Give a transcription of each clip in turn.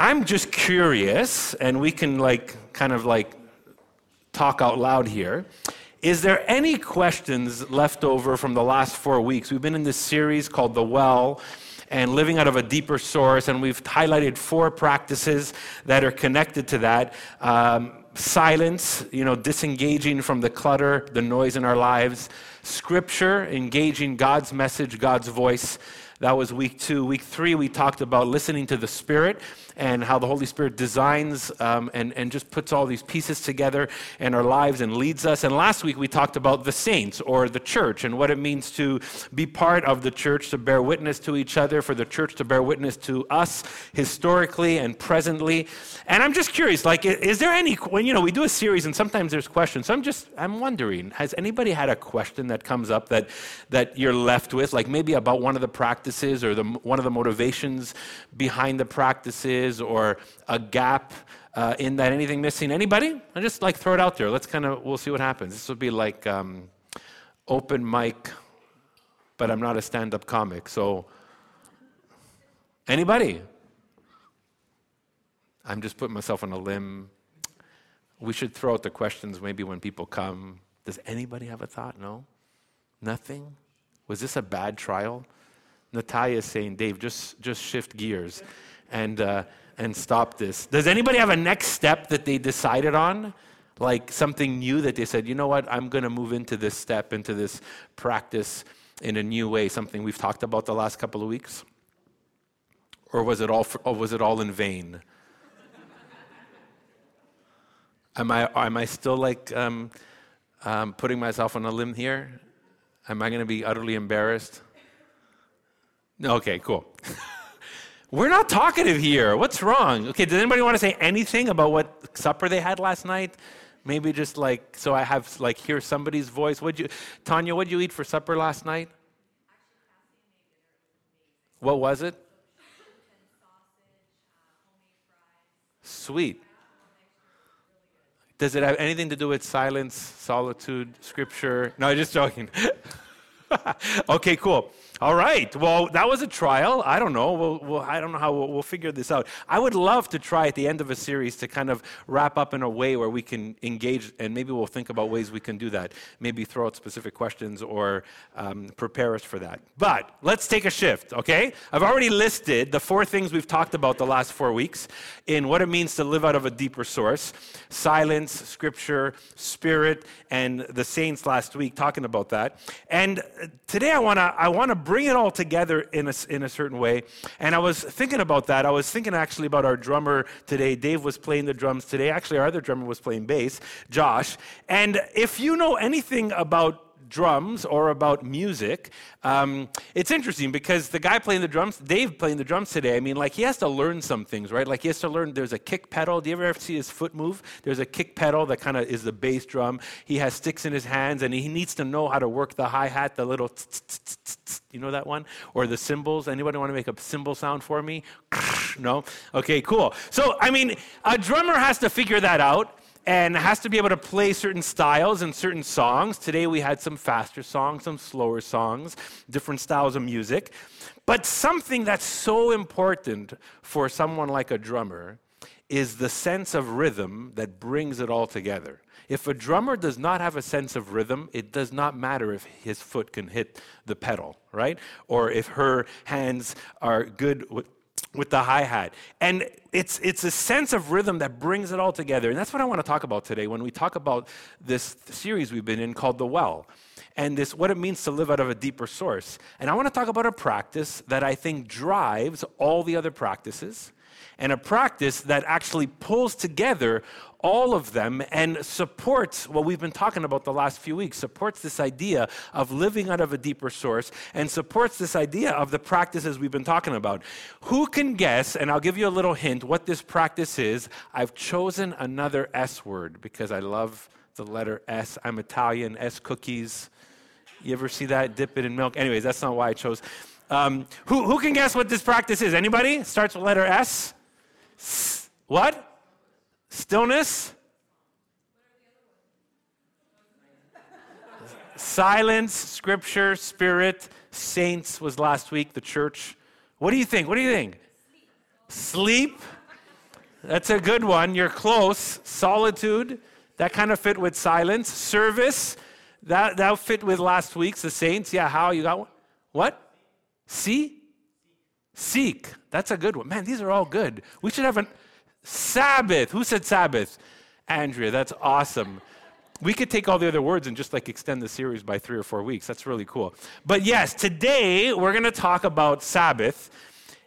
I'm just curious, and we can like kind of like talk out loud here. Is there any questions left over from the last four weeks? We've been in this series called The Well and living out of a deeper source, and we've highlighted four practices that are connected to that. Um, silence, you know, disengaging from the clutter, the noise in our lives. Scripture, engaging God's message, God's voice. That was week two. Week three, we talked about listening to the Spirit and how the Holy Spirit designs um, and, and just puts all these pieces together in our lives and leads us. And last week, we talked about the saints or the church and what it means to be part of the church, to bear witness to each other, for the church to bear witness to us historically and presently. And I'm just curious, like, is there any, when, you know, we do a series and sometimes there's questions. So I'm just, I'm wondering, has anybody had a question that comes up that, that you're left with, like maybe about one of the practices or the, one of the motivations behind the practices? Or a gap uh, in that? Anything missing? Anybody? I just like throw it out there. Let's kind of we'll see what happens. This would be like um, open mic, but I'm not a stand-up comic. So anybody? I'm just putting myself on a limb. We should throw out the questions maybe when people come. Does anybody have a thought? No? Nothing? Was this a bad trial? Natalia is saying, Dave, just, just shift gears and, uh, and stop this. Does anybody have a next step that they decided on? Like something new that they said, you know what, I'm going to move into this step, into this practice in a new way, something we've talked about the last couple of weeks? Or was it all, for, or was it all in vain? am, I, am I still like um, um, putting myself on a limb here? Am I going to be utterly embarrassed? Okay, cool. We're not talkative here. What's wrong? Okay, does anybody want to say anything about what supper they had last night? Maybe just like so I have like hear somebody's voice. What you Tanya, what did you eat for supper last night? What was it? Sweet. Does it have anything to do with silence, solitude, scripture? No, I just joking. okay, cool. All right. Well, that was a trial. I don't know. We'll, we'll, I don't know how we'll, we'll, figure this out. I would love to try at the end of a series to kind of wrap up in a way where we can engage, and maybe we'll think about ways we can do that. Maybe throw out specific questions or um, prepare us for that. But let's take a shift, okay? I've already listed the four things we've talked about the last four weeks in what it means to live out of a deeper source silence, scripture, spirit, and the saints last week talking about that. And today I want to I want to bring it all together in a, in a certain way. And I was thinking about that. I was thinking actually about our drummer today. Dave was playing the drums today. Actually, our other drummer was playing bass, Josh. And if you know anything about drums or about music, um, it's interesting because the guy playing the drums, Dave playing the drums today, I mean, like he has to learn some things, right? Like he has to learn there's a kick pedal. Do you ever see his foot move? There's a kick pedal that kind of is the bass drum. He has sticks in his hands and he needs to know how to work the hi hat, the little, you know that one? Or the cymbals. Anybody want to make a cymbal sound for me? No? Okay, cool. So, I mean, a drummer has to figure that out and has to be able to play certain styles and certain songs. Today we had some faster songs, some slower songs, different styles of music. But something that's so important for someone like a drummer is the sense of rhythm that brings it all together. If a drummer does not have a sense of rhythm, it does not matter if his foot can hit the pedal, right? Or if her hands are good with with the hi hat. And it's, it's a sense of rhythm that brings it all together. And that's what I want to talk about today when we talk about this series we've been in called The Well and this what it means to live out of a deeper source. And I want to talk about a practice that I think drives all the other practices and a practice that actually pulls together all of them and supports what we've been talking about the last few weeks, supports this idea of living out of a deeper source, and supports this idea of the practices we've been talking about. Who can guess, and I'll give you a little hint, what this practice is? I've chosen another S word because I love the letter S. I'm Italian, S cookies. You ever see that? Dip it in milk. Anyways, that's not why I chose. Um, who, who can guess what this practice is? Anybody? Starts with letter S. S- what? Stillness. Silence, scripture, spirit, saints was last week, the church. What do you think? What do you think? Sleep. That's a good one. You're close. Solitude, that kind of fit with silence. Service, that that fit with last week's the saints. Yeah, how you got one? What? See? Seek. That's a good one. Man, these are all good. We should have a Sabbath. Who said Sabbath? Andrea, that's awesome. We could take all the other words and just like extend the series by three or four weeks. That's really cool. But yes, today we're going to talk about Sabbath.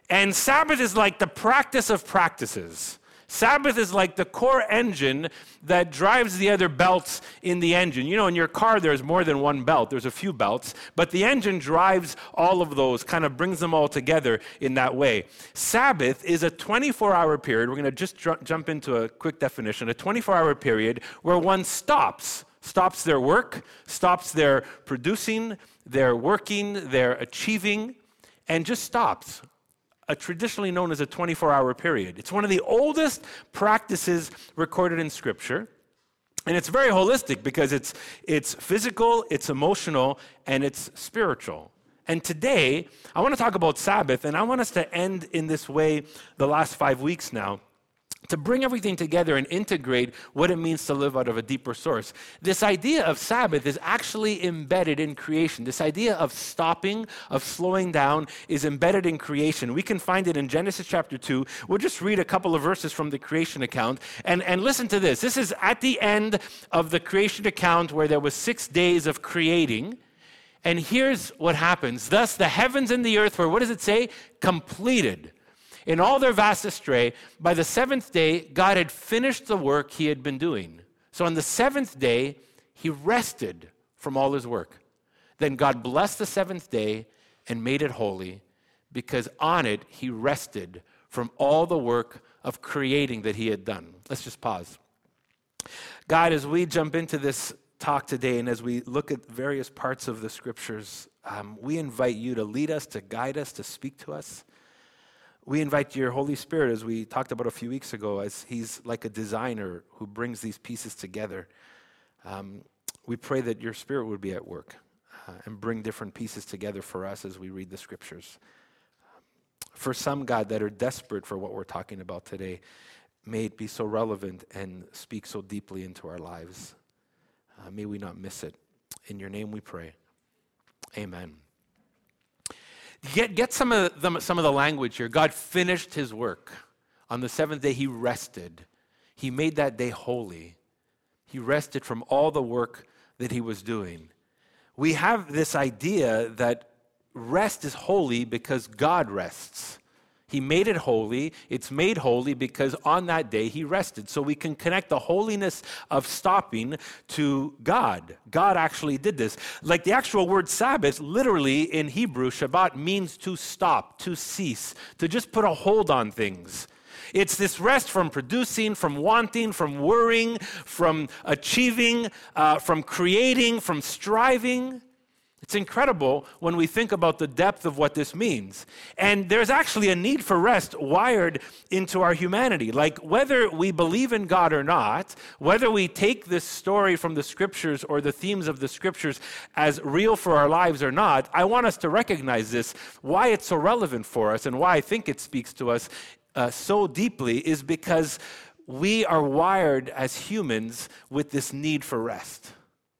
And Sabbath is like the practice of practices. Sabbath is like the core engine that drives the other belts in the engine. You know, in your car, there's more than one belt, there's a few belts, but the engine drives all of those, kind of brings them all together in that way. Sabbath is a 24 hour period. We're going to just jump into a quick definition a 24 hour period where one stops stops their work, stops their producing, their working, their achieving, and just stops traditionally known as a 24 hour period. It's one of the oldest practices recorded in Scripture. And it's very holistic because it's, it's physical, it's emotional, and it's spiritual. And today, I want to talk about Sabbath, and I want us to end in this way the last five weeks now to bring everything together and integrate what it means to live out of a deeper source. This idea of Sabbath is actually embedded in creation. This idea of stopping, of slowing down, is embedded in creation. We can find it in Genesis chapter 2. We'll just read a couple of verses from the creation account. And, and listen to this. This is at the end of the creation account where there was six days of creating. And here's what happens. Thus the heavens and the earth were, what does it say? Completed in all their vast astray, by the seventh day, God had finished the work he had been doing. So on the seventh day, he rested from all his work. Then God blessed the seventh day and made it holy, because on it he rested from all the work of creating that he had done. Let's just pause. God, as we jump into this talk today and as we look at various parts of the scriptures, um, we invite you to lead us, to guide us, to speak to us. We invite your Holy Spirit, as we talked about a few weeks ago, as He's like a designer who brings these pieces together. Um, we pray that your Spirit would be at work uh, and bring different pieces together for us as we read the Scriptures. For some, God, that are desperate for what we're talking about today, may it be so relevant and speak so deeply into our lives. Uh, may we not miss it. In your name we pray. Amen. Get, get some, of the, some of the language here. God finished his work. On the seventh day, he rested. He made that day holy. He rested from all the work that he was doing. We have this idea that rest is holy because God rests. He made it holy. It's made holy because on that day he rested. So we can connect the holiness of stopping to God. God actually did this. Like the actual word Sabbath, literally in Hebrew, Shabbat means to stop, to cease, to just put a hold on things. It's this rest from producing, from wanting, from worrying, from achieving, uh, from creating, from striving. It's incredible when we think about the depth of what this means. And there's actually a need for rest wired into our humanity. Like whether we believe in God or not, whether we take this story from the scriptures or the themes of the scriptures as real for our lives or not, I want us to recognize this. Why it's so relevant for us and why I think it speaks to us uh, so deeply is because we are wired as humans with this need for rest.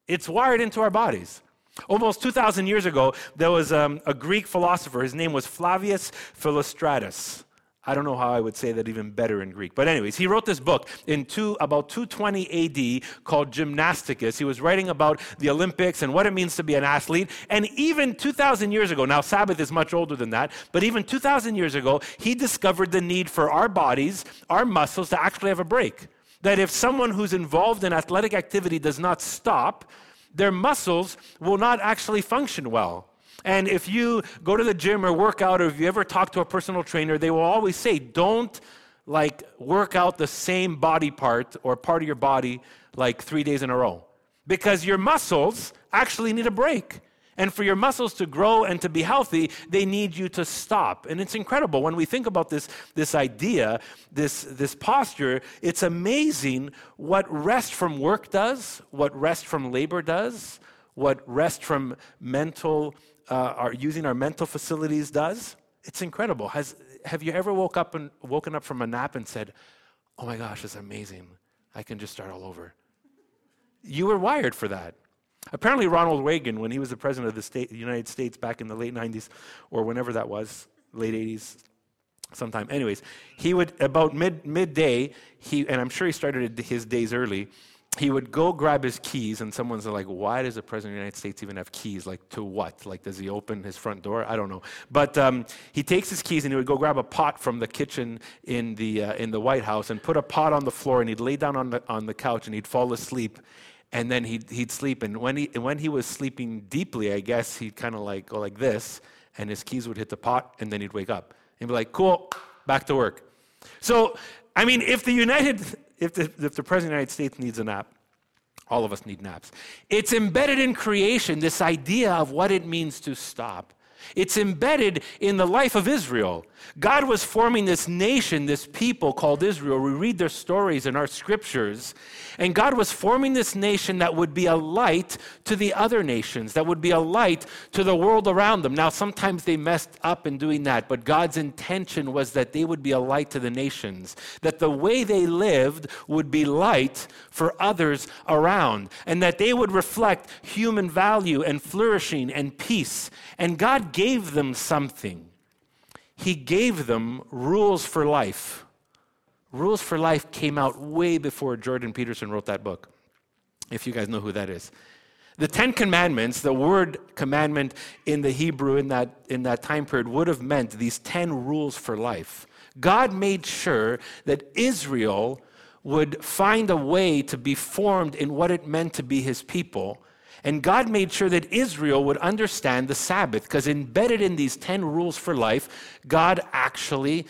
It's wired into our bodies. Almost 2,000 years ago, there was um, a Greek philosopher. His name was Flavius Philostratus. I don't know how I would say that even better in Greek. But, anyways, he wrote this book in two, about 220 AD called Gymnasticus. He was writing about the Olympics and what it means to be an athlete. And even 2,000 years ago, now Sabbath is much older than that, but even 2,000 years ago, he discovered the need for our bodies, our muscles, to actually have a break. That if someone who's involved in athletic activity does not stop, their muscles will not actually function well. And if you go to the gym or work out, or if you ever talk to a personal trainer, they will always say, don't like work out the same body part or part of your body like three days in a row. Because your muscles actually need a break. And for your muscles to grow and to be healthy, they need you to stop. And it's incredible when we think about this, this idea, this, this posture, it's amazing what rest from work does, what rest from labor does, what rest from mental, uh, our, using our mental facilities does. It's incredible. Has, have you ever woke up and woken up from a nap and said, oh my gosh, it's amazing. I can just start all over. You were wired for that. Apparently, Ronald Reagan, when he was the president of the, state, United States back in the late 90s, or whenever that was, late 80s, sometime. Anyways, he would, about mid, midday, he, and I'm sure he started his days early, he would go grab his keys, and someone's like, Why does the President of the United States even have keys? Like, to what? Like, does he open his front door? I don't know. But um, he takes his keys and he would go grab a pot from the kitchen in the, uh, in the White House and put a pot on the floor, and he'd lay down on the, on the couch and he'd fall asleep. And then he'd, he'd sleep. And when he, when he was sleeping deeply, I guess he'd kind of like go like this, and his keys would hit the pot, and then he'd wake up. And be like, Cool, back to work. So, I mean, if the United if the, if the President of the United States needs a nap, all of us need naps. It's embedded in creation, this idea of what it means to stop. It's embedded in the life of Israel. God was forming this nation, this people called Israel. We read their stories in our scriptures. And God was forming this nation that would be a light to the other nations, that would be a light to the world around them. Now, sometimes they messed up in doing that, but God's intention was that they would be a light to the nations, that the way they lived would be light for others around, and that they would reflect human value and flourishing and peace. And God gave them something. He gave them rules for life. Rules for Life came out way before Jordan Peterson wrote that book, if you guys know who that is. The Ten Commandments, the word commandment in the Hebrew in that, in that time period, would have meant these 10 rules for life. God made sure that Israel would find a way to be formed in what it meant to be his people. And God made sure that Israel would understand the Sabbath, because embedded in these 10 rules for life, God actually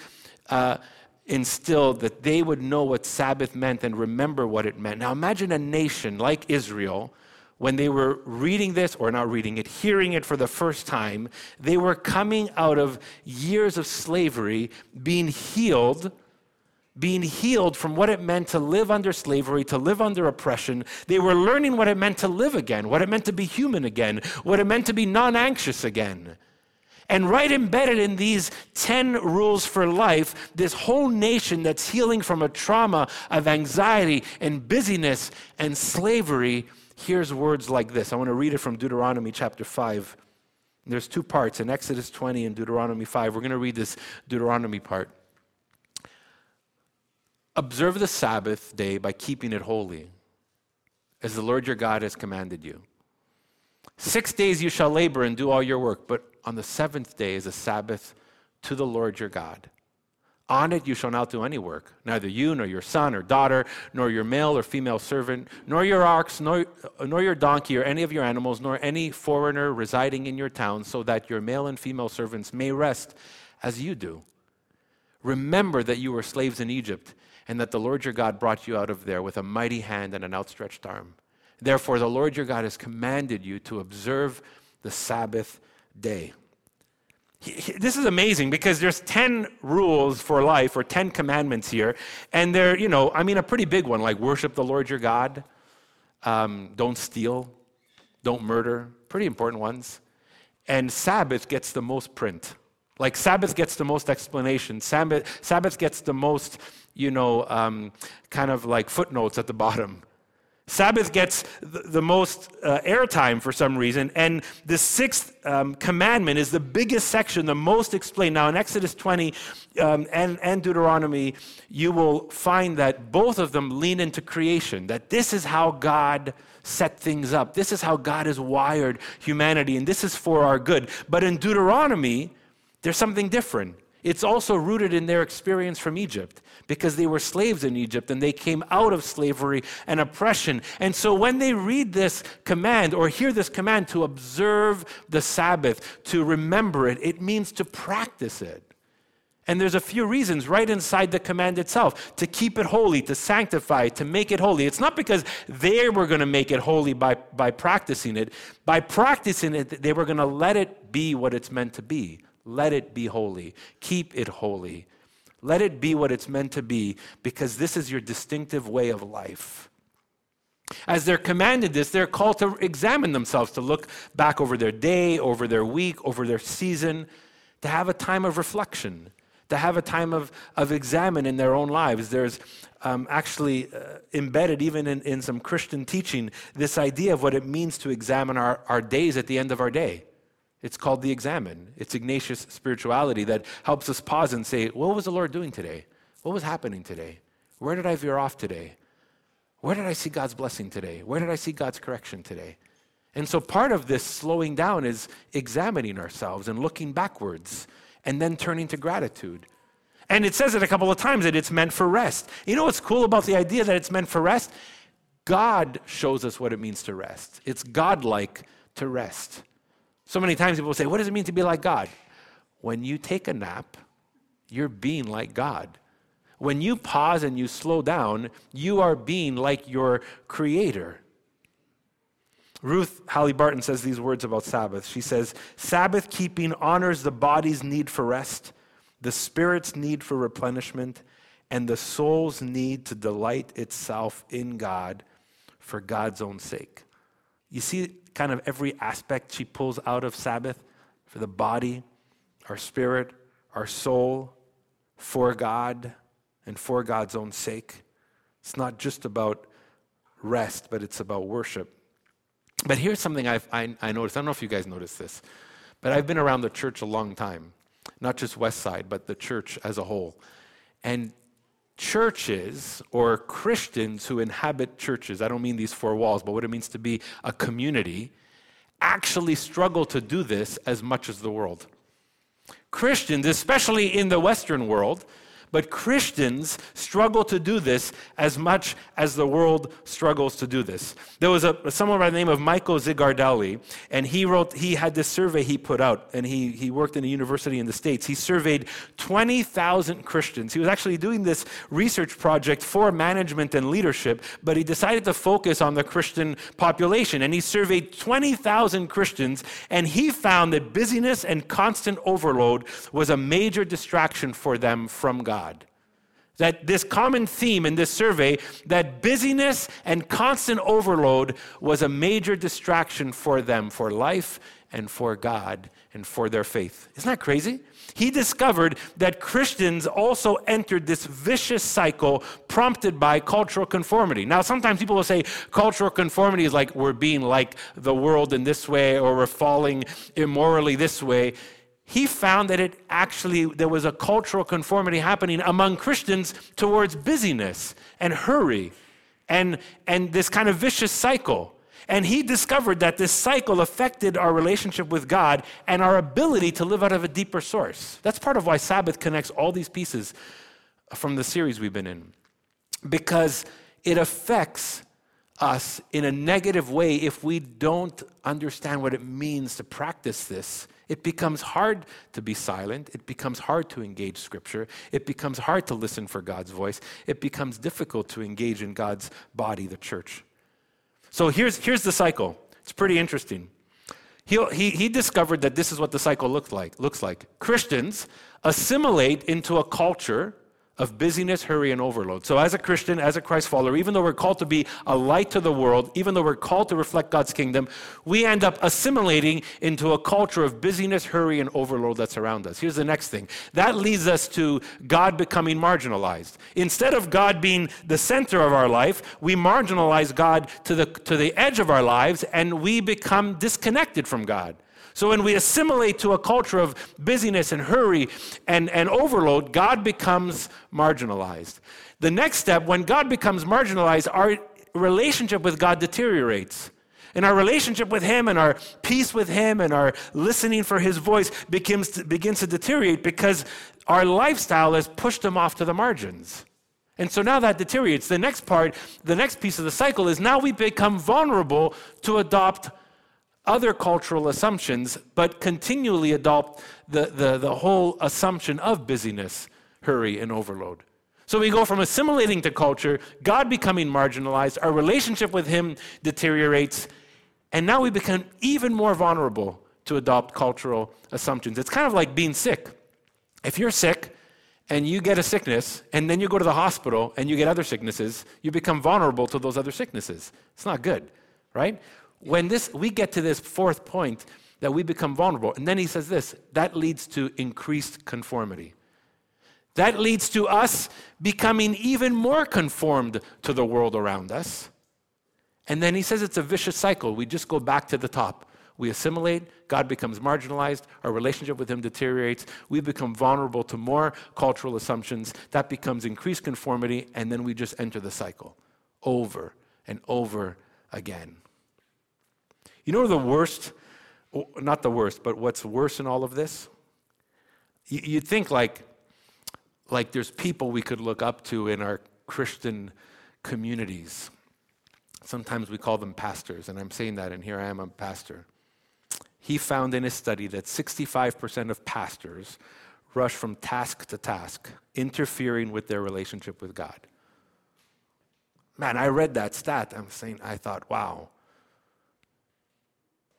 uh, instilled that they would know what Sabbath meant and remember what it meant. Now imagine a nation like Israel. When they were reading this, or not reading it, hearing it for the first time, they were coming out of years of slavery, being healed being healed from what it meant to live under slavery, to live under oppression. They were learning what it meant to live again, what it meant to be human again, what it meant to be non anxious again. And right embedded in these 10 rules for life, this whole nation that's healing from a trauma of anxiety and busyness and slavery hears words like this. I want to read it from Deuteronomy chapter 5. There's two parts in Exodus 20 and Deuteronomy 5. We're going to read this Deuteronomy part. Observe the Sabbath day by keeping it holy, as the Lord your God has commanded you. Six days you shall labor and do all your work, but on the seventh day is a Sabbath to the Lord your God. On it you shall not do any work, neither you, nor your son or daughter, nor your male or female servant, nor your ox, nor, nor your donkey, or any of your animals, nor any foreigner residing in your town, so that your male and female servants may rest as you do. Remember that you were slaves in Egypt, and that the Lord your God brought you out of there with a mighty hand and an outstretched arm. Therefore, the Lord your God has commanded you to observe the Sabbath day. This is amazing because there's 10 rules for life or 10 commandments here. And they're, you know, I mean, a pretty big one like worship the Lord your God, um, don't steal, don't murder, pretty important ones. And Sabbath gets the most print. Like Sabbath gets the most explanation. Sabbath, Sabbath gets the most, you know, um, kind of like footnotes at the bottom. Sabbath gets the most uh, airtime for some reason, and the sixth um, commandment is the biggest section, the most explained. Now, in Exodus 20 um, and, and Deuteronomy, you will find that both of them lean into creation, that this is how God set things up. This is how God has wired humanity, and this is for our good. But in Deuteronomy, there's something different. It's also rooted in their experience from Egypt because they were slaves in Egypt and they came out of slavery and oppression. And so when they read this command or hear this command to observe the Sabbath, to remember it, it means to practice it. And there's a few reasons right inside the command itself to keep it holy, to sanctify, to make it holy. It's not because they were going to make it holy by, by practicing it. By practicing it, they were going to let it be what it's meant to be let it be holy. Keep it holy. Let it be what it's meant to be because this is your distinctive way of life. As they're commanded this, they're called to examine themselves, to look back over their day, over their week, over their season, to have a time of reflection, to have a time of, of examine in their own lives. There's um, actually uh, embedded, even in, in some Christian teaching, this idea of what it means to examine our, our days at the end of our day. It's called the Examen. It's Ignatian spirituality that helps us pause and say, What was the Lord doing today? What was happening today? Where did I veer off today? Where did I see God's blessing today? Where did I see God's correction today? And so part of this slowing down is examining ourselves and looking backwards and then turning to gratitude. And it says it a couple of times that it's meant for rest. You know what's cool about the idea that it's meant for rest? God shows us what it means to rest. It's godlike to rest. So many times people say, What does it mean to be like God? When you take a nap, you're being like God. When you pause and you slow down, you are being like your Creator. Ruth Haley-Barton says these words about Sabbath. She says, Sabbath keeping honors the body's need for rest, the spirit's need for replenishment, and the soul's need to delight itself in God for God's own sake. You see, kind of every aspect she pulls out of Sabbath for the body, our spirit, our soul, for God, and for God's own sake. It's not just about rest, but it's about worship. But here's something I've, I, I noticed. I don't know if you guys noticed this, but I've been around the church a long time, not just West Side, but the church as a whole. And churches or Christians who inhabit churches, I don't mean these four walls, but what it means to be a community, actually struggle to do this as much as the world. Christians, especially in the Western world, but Christians struggle to do this as much as the world struggles to do this. There was a, someone by the name of Michael Zigarelli, and he wrote, he had this survey he put out, and he, he worked in a university in the States. He surveyed 20,000 Christians. He was actually doing this research project for management and leadership, but he decided to focus on the Christian population. And he surveyed 20,000 Christians, and he found that busyness and constant overload was a major distraction for them from God. God. That this common theme in this survey, that busyness and constant overload was a major distraction for them, for life and for God and for their faith. Isn't that crazy? He discovered that Christians also entered this vicious cycle prompted by cultural conformity. Now, sometimes people will say cultural conformity is like we're being like the world in this way or we're falling immorally this way he found that it actually there was a cultural conformity happening among Christians towards busyness and hurry and and this kind of vicious cycle. And he discovered that this cycle affected our relationship with God and our ability to live out of a deeper source. That's part of why Sabbath connects all these pieces from the series we've been in. Because it affects us in a negative way if we don't understand what it means to practice this it becomes hard to be silent. It becomes hard to engage Scripture. It becomes hard to listen for God's voice. It becomes difficult to engage in God's body, the church. So here's, here's the cycle. It's pretty interesting. He, he, he discovered that this is what the cycle looks like, looks like. Christians assimilate into a culture of busyness, hurry, and overload. So, as a Christian, as a Christ follower, even though we're called to be a light to the world, even though we're called to reflect God's kingdom, we end up assimilating into a culture of busyness, hurry, and overload that's around us. Here's the next thing that leads us to God becoming marginalized. Instead of God being the center of our life, we marginalize God to the, to the edge of our lives and we become disconnected from God. So when we assimilate to a culture of busyness and hurry and, and overload, God becomes marginalized. The next step, when God becomes marginalized, our relationship with God deteriorates. And our relationship with Him and our peace with Him and our listening for His voice begins to, begins to deteriorate because our lifestyle has pushed Him off to the margins. And so now that deteriorates. The next part, the next piece of the cycle is now we become vulnerable to adopt other cultural assumptions, but continually adopt the, the, the whole assumption of busyness, hurry, and overload. So we go from assimilating to culture, God becoming marginalized, our relationship with Him deteriorates, and now we become even more vulnerable to adopt cultural assumptions. It's kind of like being sick. If you're sick and you get a sickness, and then you go to the hospital and you get other sicknesses, you become vulnerable to those other sicknesses. It's not good, right? When this we get to this fourth point that we become vulnerable and then he says this that leads to increased conformity That leads to us becoming even more conformed to the world around us. And then he says it's a vicious cycle. We just go back to the top. We assimilate, God becomes marginalized, our relationship with Him deteriorates, we become vulnerable to more cultural assumptions, that becomes increased conformity, and then we just enter the cycle over and over again. You know the worst, not the worst, but what's worse in all of this? You'd think like, like there's people we could look up to in our Christian communities. Sometimes we call them pastors, and I'm saying that, and here I am, a pastor. He found in his study that 65% of pastors rush from task to task, interfering with their relationship with God. Man, I read that stat. I'm saying, I thought, wow.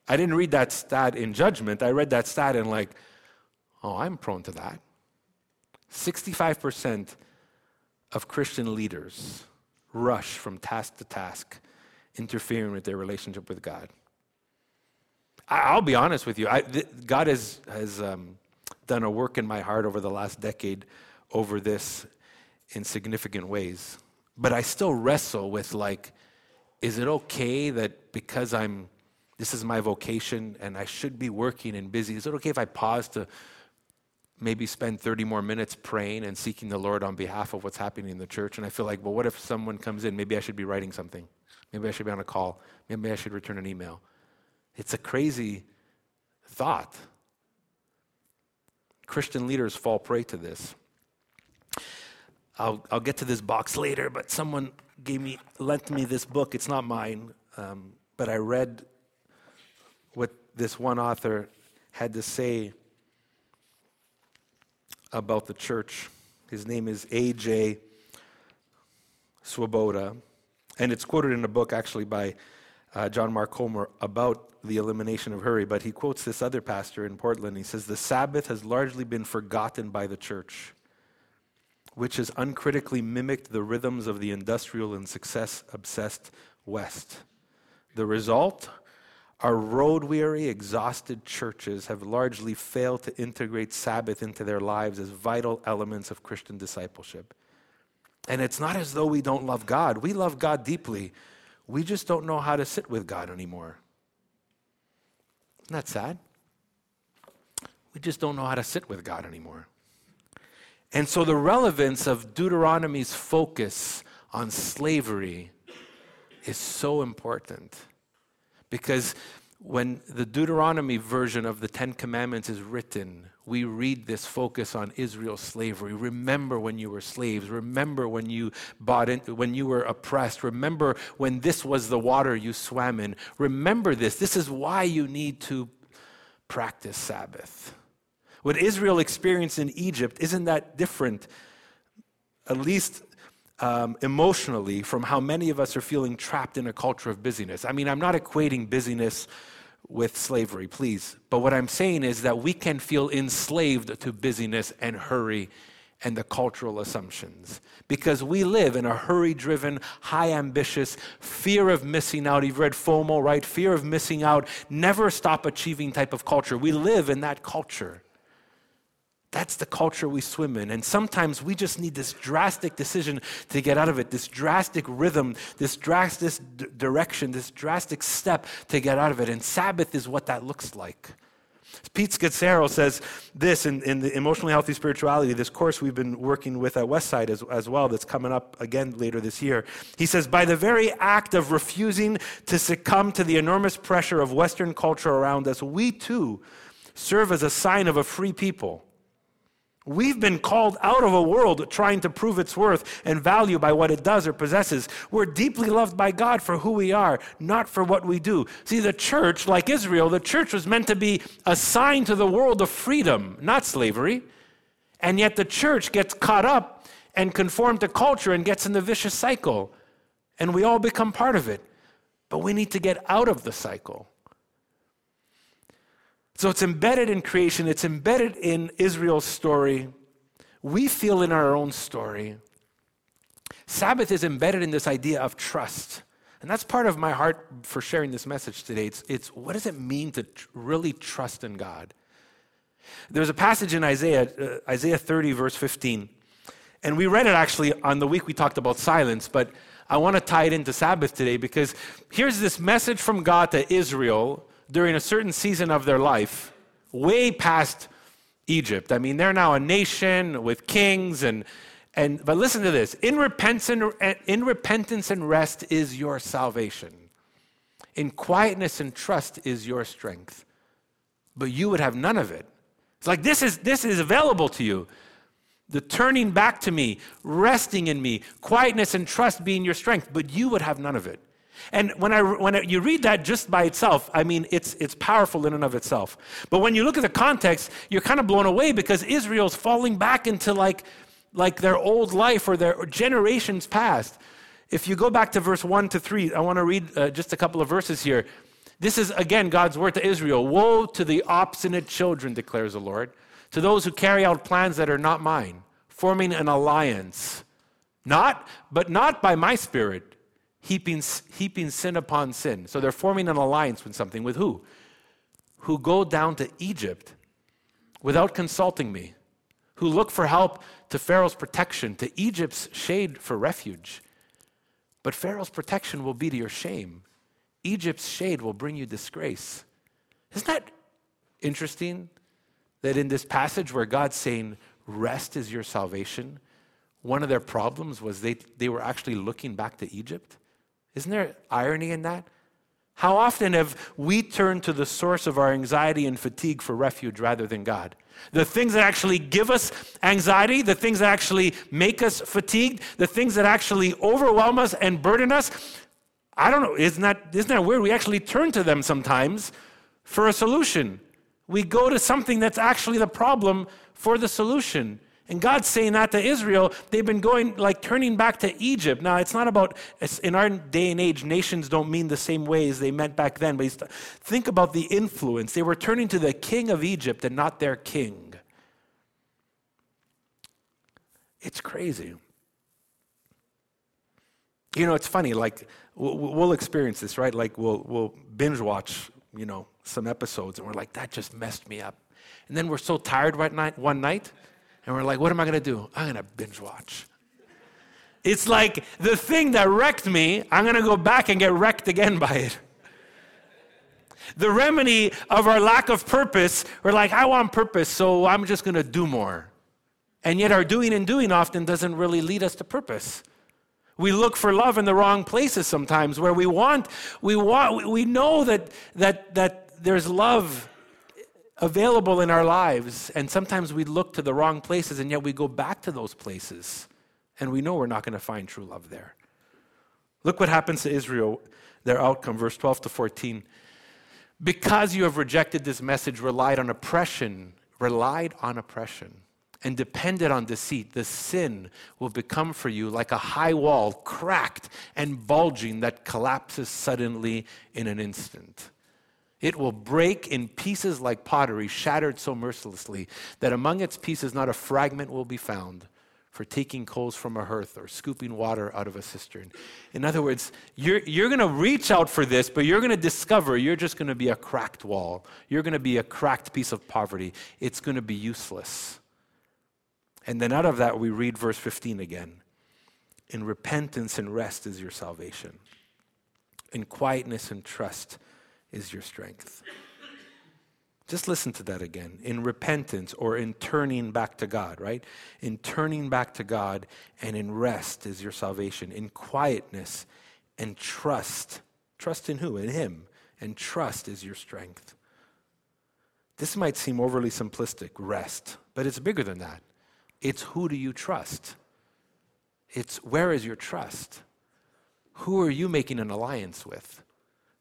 I didn't read that stat in judgment. I read that stat in like, oh, I'm prone to that. 65% of Christian leaders rush from task to task, interfering with their relationship with God. I, will be honest with you. I, th- God has, has um, done a work in my heart over the last decade over this in significant ways. But I still wrestle with like, is it okay that because I'm, this is my vocation and I should be working and busy, is it okay if I pause to maybe spend 30 more minutes praying and seeking the Lord on behalf of what's happening in the church? And I feel like, well, what if someone comes in? Maybe I should be writing something. Maybe I should be on a call. Maybe I should return an email. It's a crazy thought. Christian leaders fall prey to this. I'll, I'll get to this box later, but someone gave me, lent me this book. It's not mine, um, but I read what this one author had to say about the church. His name is A.J. Swoboda, and it's quoted in a book actually by uh, John Mark Comer about the elimination of hurry, but he quotes this other pastor in Portland. He says, The Sabbath has largely been forgotten by the church which has uncritically mimicked the rhythms of the industrial and success obsessed West. The result? Our road weary, exhausted churches have largely failed to integrate Sabbath into their lives as vital elements of Christian discipleship. And it's not as though we don't love God. We love God deeply. We just don't know how to sit with God anymore. Isn't that sad? We just don't know how to sit with God anymore. And so the relevance of Deuteronomy's focus on slavery is so important because when the Deuteronomy version of the Ten Commandments is written, we read this focus on Israel's slavery. Remember when you were slaves. Remember when you bought in, when you were oppressed. Remember when this was the water you swam in. Remember this. This is why you need to practice Sabbath. What Israel experienced in Egypt isn't that different, at least um, emotionally, from how many of us are feeling trapped in a culture of busyness. I mean, I'm not equating busyness with slavery, please. But what I'm saying is that we can feel enslaved to busyness and hurry and the cultural assumptions. Because we live in a hurry driven, high ambitious, fear of missing out. You've read FOMO, right? Fear of missing out, never stop achieving type of culture. We live in that culture. That's the culture we swim in. And sometimes we just need this drastic decision to get out of it, this drastic rhythm, this drastic d- direction, this drastic step to get out of it. And Sabbath is what that looks like. Pete Scazzero says this in, in the Emotionally Healthy Spirituality, this course we've been working with at Westside as, as well, that's coming up again later this year. He says, by the very act of refusing to succumb to the enormous pressure of Western culture around us, we too serve as a sign of a free people We've been called out of a world trying to prove its worth and value by what it does or possesses. We're deeply loved by God for who we are, not for what we do. See, the church, like Israel, the church was meant to be a sign to the world of freedom, not slavery. And yet the church gets caught up and conformed to culture and gets in the vicious cycle. And we all become part of it. But we need to get out of the cycle. So it's embedded in creation, it's embedded in Israel's story. We feel in our own story. Sabbath is embedded in this idea of trust. And that's part of my heart for sharing this message today. It's, it's what does it mean to tr- really trust in God? There's a passage in Isaiah, uh, Isaiah 30, verse 15. And we read it actually on the week we talked about silence, but I want to tie it into Sabbath today because here's this message from God to Israel during a certain season of their life, way past Egypt. I mean, they're now a nation with kings and and but listen to this. In repentance and, in repentance and rest is your salvation. In quietness and trust is your strength. But you would have none of it. It's like this is this is available to you the turning back to me, resting in me, quietness and trust being your strength, but you would have none of it. And when, I, when you read that just by itself, I mean, it's, it's powerful in and of itself. But when you look at the context, you're kind of blown away because Israel's falling back into like, like their old life or their generations past. If you go back to verse 1 to 3, I want to read uh, just a couple of verses here. This is, again, God's word to Israel Woe to the obstinate children, declares the Lord to those who carry out plans that are not mine, forming an alliance, not, but not by my spirit, heaping, heaping sin upon sin. So they're forming an alliance with something. With who? Who go down to Egypt without consulting me, who look for help to Pharaoh's protection, to Egypt's shade for refuge. But Pharaoh's protection will be to your shame. Egypt's shade will bring you disgrace. Isn't that interesting? that in this passage where God's saying, rest is your salvation, one of their problems was they, they were actually looking back to Egypt. Isn't there irony in that? How often have we turned to the source of our anxiety and fatigue for refuge rather than God? The things that actually give us anxiety, the things that actually make us fatigued, the things that actually overwhelm us and burden us, I don't know, isn't that, isn't that weird? We actually turn to them sometimes for a solution. We go to something that's actually the problem for the solution. And God's saying that to Israel. They've been going, like, turning back to Egypt. Now, it's not about, in our day and age, nations don't mean the same way as they meant back then. But think about the influence. They were turning to the king of Egypt and not their king. It's crazy. You know, it's funny, like, we'll, experience this, right? Like, we'll, we'll binge watch, you know, some episodes and we're like, that just messed me up. And then we're so tired one night, one night and we're like, what am I going to do? I'm going to binge watch. It's like the thing that wrecked me, I'm going to go back and get wrecked again by it. The remedy of our lack of purpose, we're like, I want purpose, so I'm just going to do more. And yet, our doing and doing often doesn't really lead us to purpose. We look for love in the wrong places sometimes where we want, we want, we know that, that, that there's love available in our lives, and sometimes we look to the wrong places, and yet we go back to those places, and we know we're not going to find true love there. Look what happens to Israel, their outcome, verse 12 to 14. Because you have rejected this message, relied on oppression, relied on oppression, and depended on deceit, the sin will become for you like a high wall, cracked and bulging, that collapses suddenly in an instant. It will break in pieces like pottery, shattered so mercilessly that among its pieces not a fragment will be found for taking coals from a hearth or scooping water out of a cistern. In other words, you're, you're going to reach out for this, but you're going to discover you're just going to be a cracked wall. You're going to be a cracked piece of poverty. It's going to be useless. And then out of that, we read verse 15 again. In repentance and rest is your salvation. In quietness and trust is your strength. Just listen to that again. In repentance or in turning back to God, right? In turning back to God and in rest is your salvation. In quietness and trust. Trust in who? In Him. And trust is your strength. This might seem overly simplistic, rest, but it's bigger than that. It's who do you trust? It's where is your trust? Who are you making an alliance with?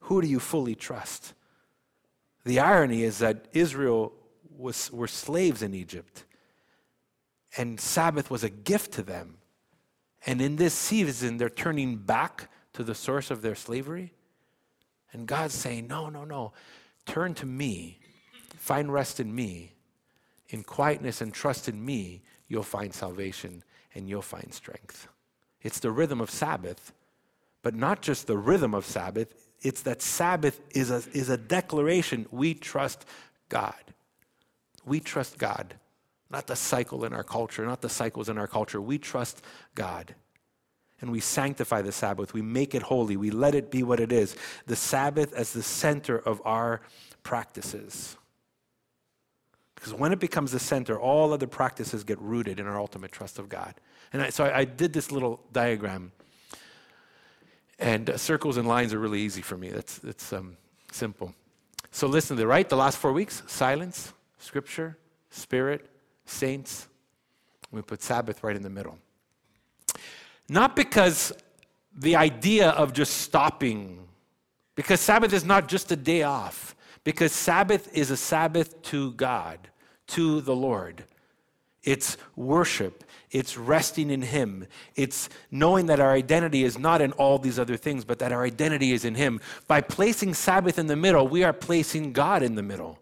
Who do you fully trust? The irony is that Israel was, were slaves in Egypt, and Sabbath was a gift to them. And in this season, they're turning back to the source of their slavery. And God's saying, No, no, no. Turn to me. Find rest in me. In quietness and trust in me, you'll find salvation and you'll find strength. It's the rhythm of Sabbath, but not just the rhythm of Sabbath, it's that Sabbath is a, is a declaration we trust God. We trust God. not the cycle in our culture, not the cycles in our culture. We trust God. And we sanctify the Sabbath. We make it holy. We let it be what it is. The Sabbath as the center of our practices. Because when it becomes the center, all other practices get rooted in our ultimate trust of God. And I, so I, I, did this little diagram. And uh, circles and lines are really easy for me. That's, it's um, simple. So listen to the right, the last four weeks silence, scripture, spirit, saints. We put Sabbath right in the middle. Not because the idea of just stopping, because Sabbath is not just a day off, because Sabbath is a Sabbath to God, to the Lord. It's worship. It's resting in Him. It's knowing that our identity is not in all these other things, but that our identity is in Him. By placing Sabbath in the middle, we are placing God in the middle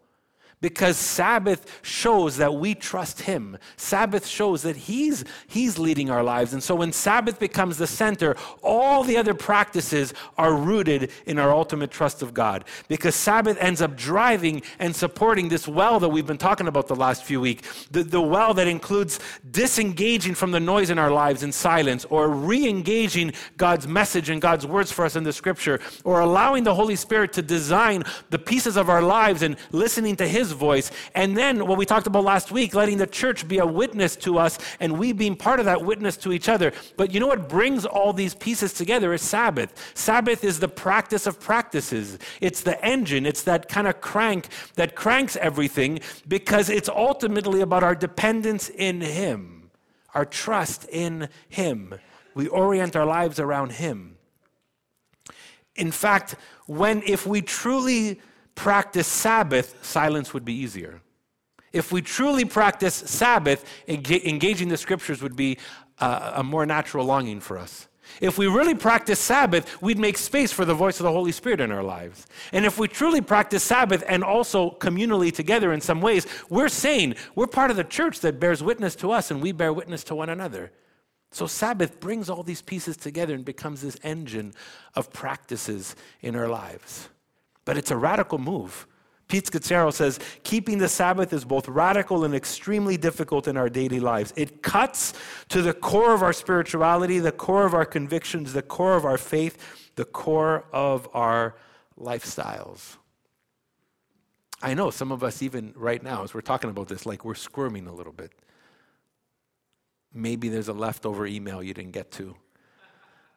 because Sabbath shows that we trust Him. Sabbath shows that He's, he's leading our lives. And so when Sabbath becomes the center, all the other practices are rooted in our ultimate trust of God. Because Sabbath ends up driving and supporting this well that we've been talking about the last few weeks. The, the well that includes disengaging from the noise in our lives in silence, or re engaging God's message and God's words for us in the scripture, or allowing the Holy Spirit to design the pieces of our lives and listening to His voice. And then what we talked about last week, letting the church be a witness to us and we being part of that witness to each other. But you know what brings all these pieces together is Sabbath. Sabbath is the practice of practices. It's the engine, it's that kind of crank that cranks everything because it's ultimately about our dependence in Him, our trust in Him. We orient our lives around Him. In fact, when if we truly practice Sabbath, silence would be easier. If we truly practice Sabbath, engaging the scriptures would be a, a more natural longing for us. If we really practice Sabbath, we'd make space for the voice of the Holy Spirit in our lives. And if we truly practice Sabbath and also communally together in some ways, we're saying we're part of the church that bears witness to us and we bear witness to one another. So Sabbath brings all these pieces together and becomes this engine of practices in our lives. But it's a radical move. Pete Scazzero says, keeping the Sabbath is both radical and extremely difficult in our daily lives. It cuts to the core of our spirituality, the core of our convictions, the core of our faith, the core of our lifestyles. I know some of us, even right now, as we're talking about this, like we're squirming a little bit. Maybe there's a leftover email you didn't get to.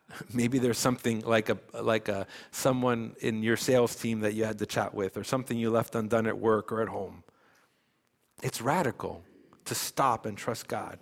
Maybe there's something like a like a someone in your sales team that you had to chat with, or something you left undone at work or at home. It's radical to stop and trust God.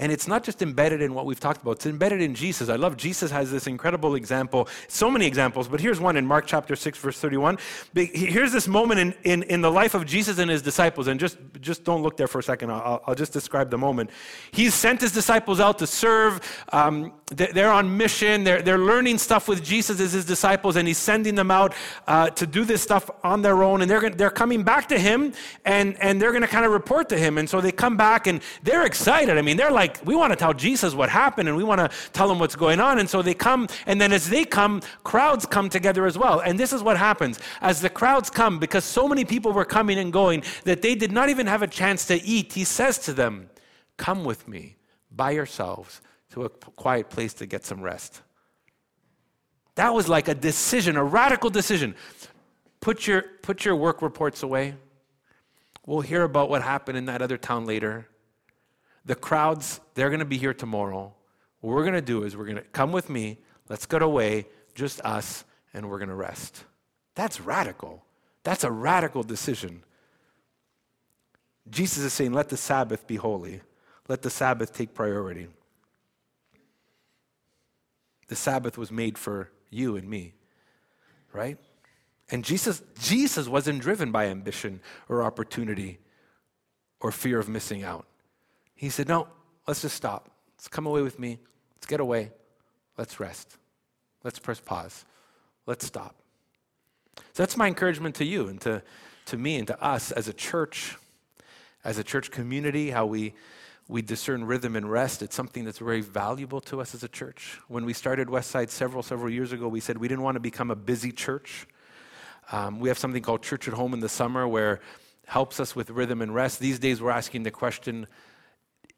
And it's not just embedded in what we've talked about, it's embedded in Jesus. I love Jesus has this incredible example, so many examples, but here's one in Mark chapter 6, verse 31. Here's this moment in, in, in the life of Jesus and his disciples, and just, just don't look there for a second. I'll, I'll just describe the moment. He's sent his disciples out to serve. Um, they're on mission, they're, they're learning stuff with Jesus as his disciples, and he's sending them out uh, to do this stuff on their own. And they're, they're coming back to him, and, and they're going to kind of report to him. And so they come back, and they're excited. I mean, they're like, we want to tell Jesus what happened and we want to tell him what's going on. And so they come, and then as they come, crowds come together as well. And this is what happens. As the crowds come, because so many people were coming and going that they did not even have a chance to eat, he says to them, Come with me by yourselves to a quiet place to get some rest. That was like a decision, a radical decision. Put your, put your work reports away. We'll hear about what happened in that other town later. The crowds, they're going to be here tomorrow. What we're going to do is we're going to come with me, let's get away, just us, and we're going to rest. That's radical. That's a radical decision. Jesus is saying, let the Sabbath be holy. Let the Sabbath take priority. The Sabbath was made for you and me, right? And Jesus, Jesus wasn't driven by ambition or opportunity or fear of missing out. He said, No, let's just stop. Let's come away with me. Let's get away. Let's rest. Let's press pause. Let's stop. So that's my encouragement to you and to, to me and to us as a church, as a church community, how we, we discern rhythm and rest. It's something that's very valuable to us as a church. When we started Westside several, several years ago, we said we didn't want to become a busy church. Um, we have something called Church at Home in the summer where helps us with rhythm and rest. These days, we're asking the question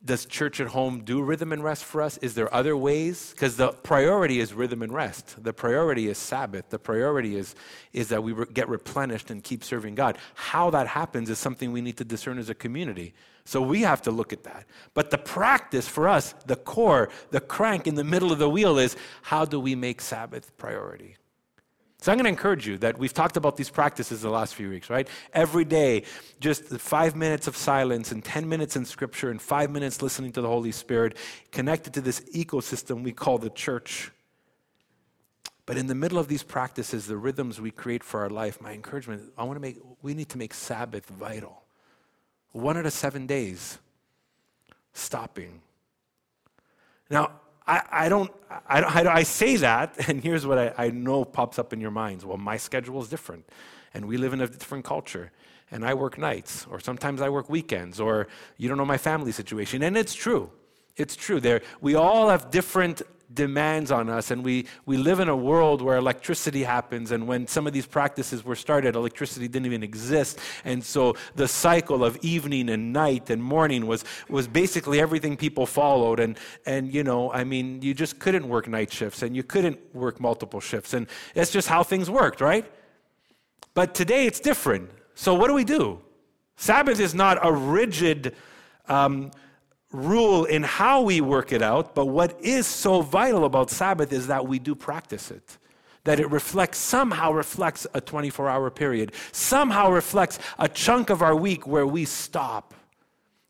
does church at home do rhythm and rest for us? Is there other ways? Because the priority is rhythm and rest. The priority is Sabbath. The priority is, is that we re- get replenished and keep serving God. How that happens is something we need to discern as a community. So we have to look at that. But the practice for us, the core, the crank in the middle of the wheel is how do we make Sabbath priority? So I'm going to encourage you that we've talked about these practices the last few weeks, right? Every day, just five minutes of silence and 10 minutes in scripture and five minutes listening to the Holy Spirit, connected to this ecosystem we call the church. But in the middle of these practices, the rhythms we create for our life, my encouragement, I want to make, we need to make Sabbath vital. One out of seven days, stopping. Now, I, I, don't, I, I, I say that, and here's what I, I know pops up in your minds. Well, my schedule is different, and we live in a different culture, and I work nights, or sometimes I work weekends, or you don't know my family situation. And it's true. It's true. There, we all have different demands on us. And we, we live in a world where electricity happens. And when some of these practices were started, electricity didn't even exist. And so the cycle of evening and night and morning was, was basically everything people followed. And, and, you know, I mean, you just couldn't work night shifts and you couldn't work multiple shifts. And that's just how things worked, right? But today it's different. So what do we do? Sabbath is not a rigid, um, rule in how we work it out, but what is so vital about Sabbath is that we do practice it. That it reflects, somehow reflects a 24 hour period, somehow reflects a chunk of our week where we stop.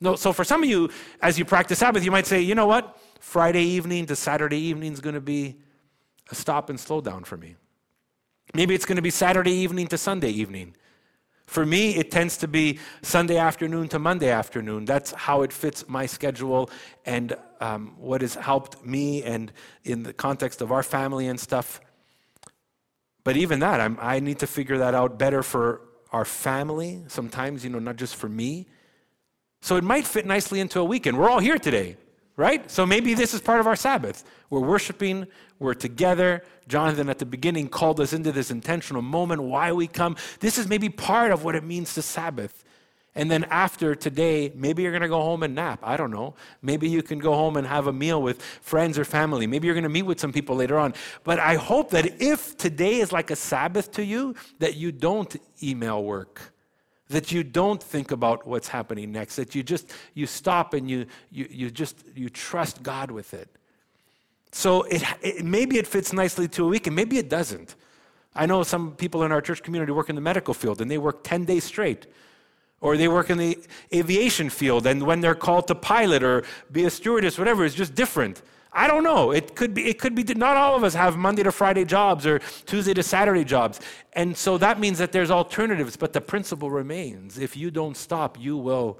No, so for some of you, as you practice Sabbath, you might say, you know what? Friday evening to Saturday evening is going to be a stop and slow down for me. Maybe it's going to be Saturday evening to Sunday evening. For me, it tends to be Sunday afternoon to Monday afternoon. That's how it fits my schedule and um, what has helped me and in the context of our family and stuff. But even that, I'm, I need to figure that out better for our family, sometimes, you know, not just for me. So it might fit nicely into a weekend. We're all here today right? So maybe this is part of our Sabbath. We're worshiping, we're together. Jonathan at the beginning called us into this intentional moment, why we come. This is maybe part of what it means to Sabbath. And then after today, maybe you're going to go home and nap. I don't know. Maybe you can go home and have a meal with friends or family. Maybe you're going to meet with some people later on. But I hope that if today is like a Sabbath to you, that you don't email work that you don't think about what's happening next that you just you stop and you you, you just you trust god with it so it, it, maybe it fits nicely to a week and maybe it doesn't i know some people in our church community work in the medical field and they work 10 days straight or they work in the aviation field and when they're called to pilot or be a stewardess whatever it's just different I don't know. It could be, it could be, not all of us have Monday to Friday jobs or Tuesday to Saturday jobs. And so that means that there's alternatives, but the principle remains. If you don't stop, you will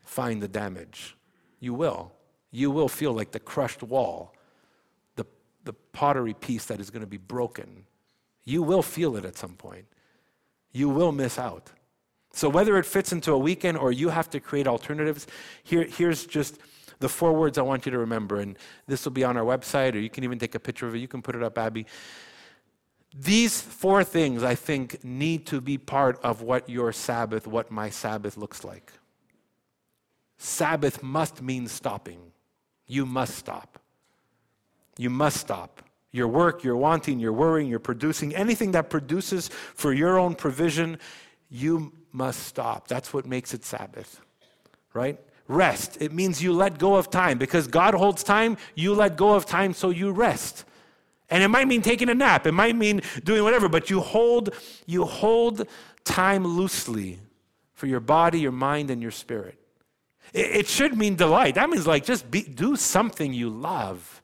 find the damage. You will. You will feel like the crushed wall, the, pottery piece that is going to be broken. You will feel it at some point. You will miss out. So whether it fits into a weekend or you have to create alternatives, here, here's just the four words I want you to remember, and this will be on our website, or you can even take a picture of it. You can put it up, Abby. These four things, I think, need to be part of what your Sabbath, what my Sabbath looks like. Sabbath must mean stopping. You must stop. You must stop. Your work, your wanting, your worrying, your producing, anything that produces for your own provision, you must stop. That's what makes it Sabbath, right? rest. It means you let go of time. Because God holds time, you let go of time so you rest. And it might mean taking a nap. It might mean doing whatever, but you hold you hold time loosely for your body, your mind, and your spirit. It, it should mean delight. That means like just be, do something you love.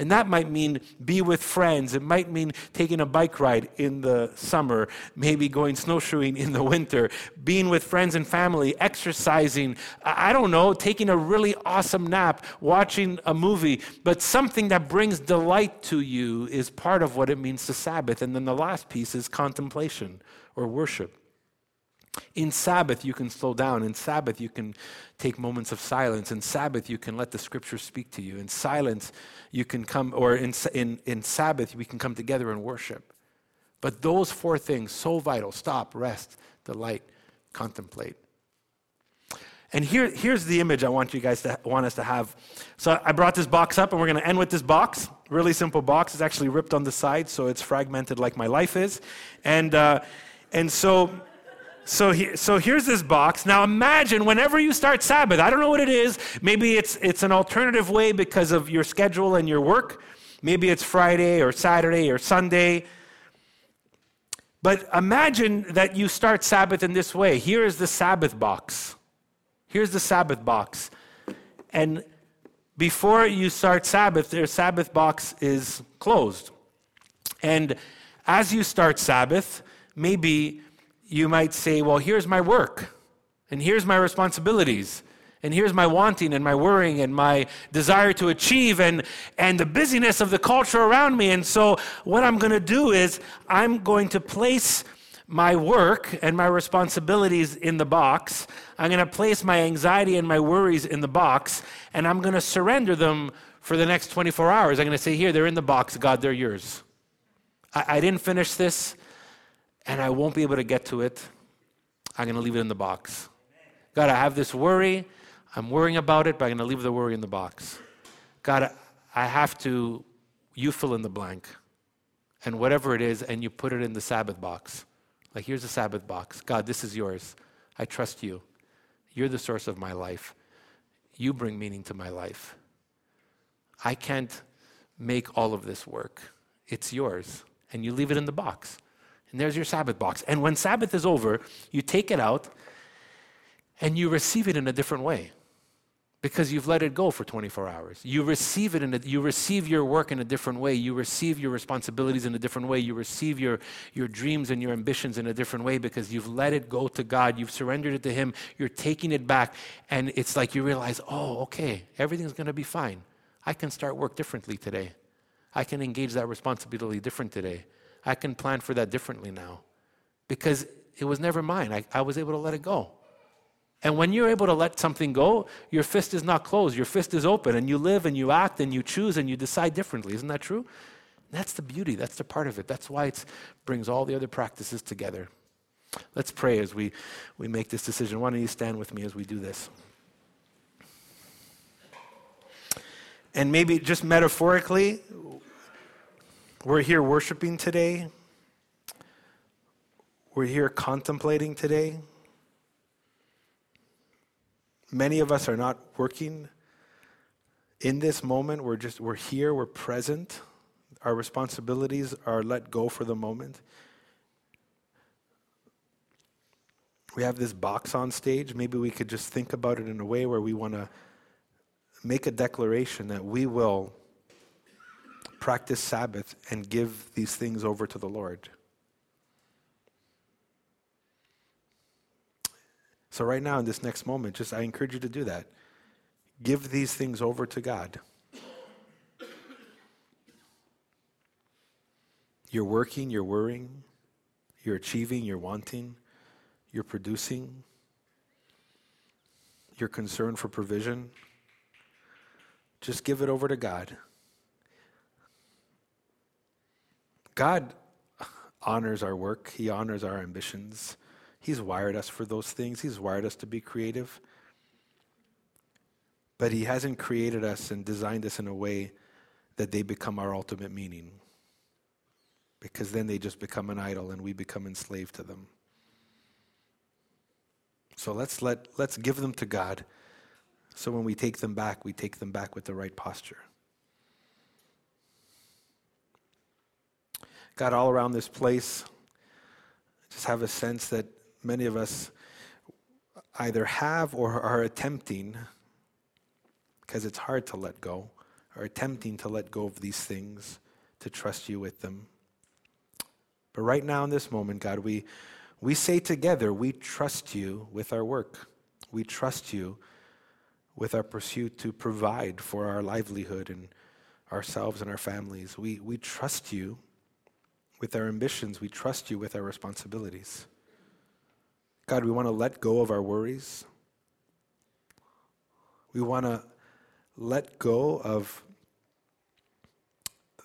And that might mean be with friends. It might mean taking a bike ride in the summer, maybe going snowshoeing in the winter, being with friends and family, exercising. I don't know, taking a really awesome nap, watching a movie. But something that brings delight to you is part of what it means to Sabbath. And then the last piece is contemplation or worship. In Sabbath, you can slow down. In Sabbath, you can take moments of silence. In Sabbath, you can let the scriptures speak to you. In silence, you can come, or in, in, in Sabbath, we can come together and worship. But those four things, so vital stop, rest, delight, Contemplate. And here, here's the image I want you guys to want us to have. So I brought this box up, and we're going to end with this box. Really simple box. It's actually ripped on the side, so it's fragmented like my life is. And uh, and so. So, he, so here's this box. Now imagine whenever you start Sabbath, I don't know what it is. Maybe it's, it's an alternative way because of your schedule and your work. Maybe it's Friday or Saturday or Sunday. But imagine that you start Sabbath in this way. Here is the Sabbath box. Here's the Sabbath box. And before you start Sabbath, their Sabbath box is closed. And as you start Sabbath, maybe you might say, Well, here's my work, and here's my responsibilities, and here's my wanting and my worrying and my desire to achieve and, and the busyness of the culture around me. And so, what I'm going to do is, I'm going to place my work and my responsibilities in the box. I'm going to place my anxiety and my worries in the box, and I'm going to surrender them for the next 24 hours. I'm going to say, Here, they're in the box. God, they're yours. I, I didn't finish this, and I won't be able to get to it. I'm going to leave it in the box. God, I have this worry. I'm worrying about it, but I'm going to leave the worry in the box. God, I have to, you fill in the blank. And whatever it is, and you put it in the Sabbath box. Like, here's the Sabbath box. God, this is yours. I trust you. You're the source of my life. You bring meaning to my life. I can't make all of this work. It's yours. And you leave it in the box. And there's your Sabbath box. And when Sabbath is over, you take it out and you receive it in a different way because you've let it go for 24 hours. You receive it in a, you receive your work in a different way. You receive your responsibilities in a different way. You receive your, your dreams and your ambitions in a different way because you've let it go to God. You've surrendered it to Him. You're taking it back. And it's like you realize, oh, okay, everything's going to be fine. I can start work differently today. I can engage that responsibility different today. I can plan for that differently now because it was never mine. I, I was able to let it go. And when you're able to let something go, your fist is not closed, your fist is open, and you live and you act and you choose and you decide differently. Isn't that true? That's the beauty, that's the part of it. That's why it brings all the other practices together. Let's pray as we, we make this decision. Why don't you stand with me as we do this? And maybe just metaphorically, we're here worshiping today. We're here contemplating today. Many of us are not working in this moment. We're just, we're here, we're present. Our responsibilities are let go for the moment. We have this box on stage. Maybe we could just think about it in a way where we want to make a declaration that we will practice Sabbath and give these things over to the Lord. So, right now, in this next moment, just I encourage you to do that. Give these things over to God. You're working, you're worrying, you're achieving, you're wanting, you're producing, you're concerned for provision. Just give it over to God. God honors our work, He honors our ambitions. He's wired us for those things, He's wired us to be creative. But He hasn't created us and designed us in a way that they become our ultimate meaning. Because then they just become an idol and we become enslaved to them. So let's, let, let's give them to God. So when we take them back, we take them back with the right posture. God, all around this place, just have a sense that many of us either have or are attempting, because it's hard to let go, are attempting to let go of these things, to trust you with them. But right now, in this moment, God, we, we say together, we trust you with our work. We trust you with our pursuit to provide for our livelihood and ourselves and our families. We, we trust you with our ambitions. We trust you with our responsibilities. God, we want to let go of our worries. We want to let go of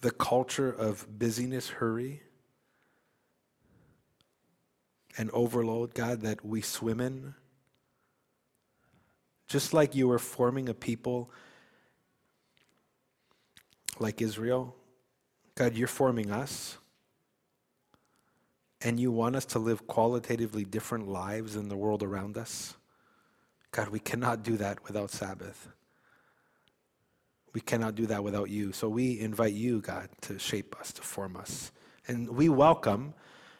the culture of busyness, hurry. and overload, God, that we swim in. Just like you were forming a people like Israel, God, you're forming us. And you want us to live qualitatively different lives in the world around us. God, we cannot do that without Sabbath. We cannot do that without you. So we invite you, God, to shape us, to form us. And we welcome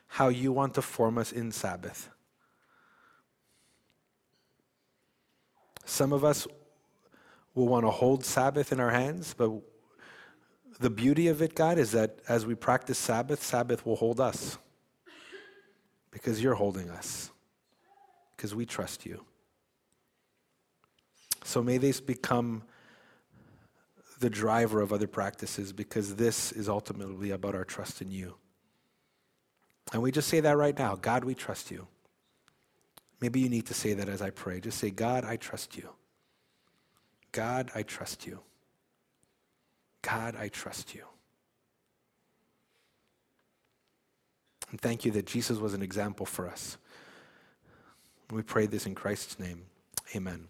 how you want to form us in Sabbath. Some of us will want to hold Sabbath in our hands, but the beauty of it, God, is that as we practice Sabbath, Sabbath will hold us because you're holding us, because we trust you. So may this become the driver of other practices because this is ultimately about our trust in you. And we just say that right now God, we trust you. Maybe you need to say that as I pray. Just say, God, I trust you. God, I trust you. God, I trust you. And thank you that Jesus was an example for us. We pray this in Christ's name. Amen.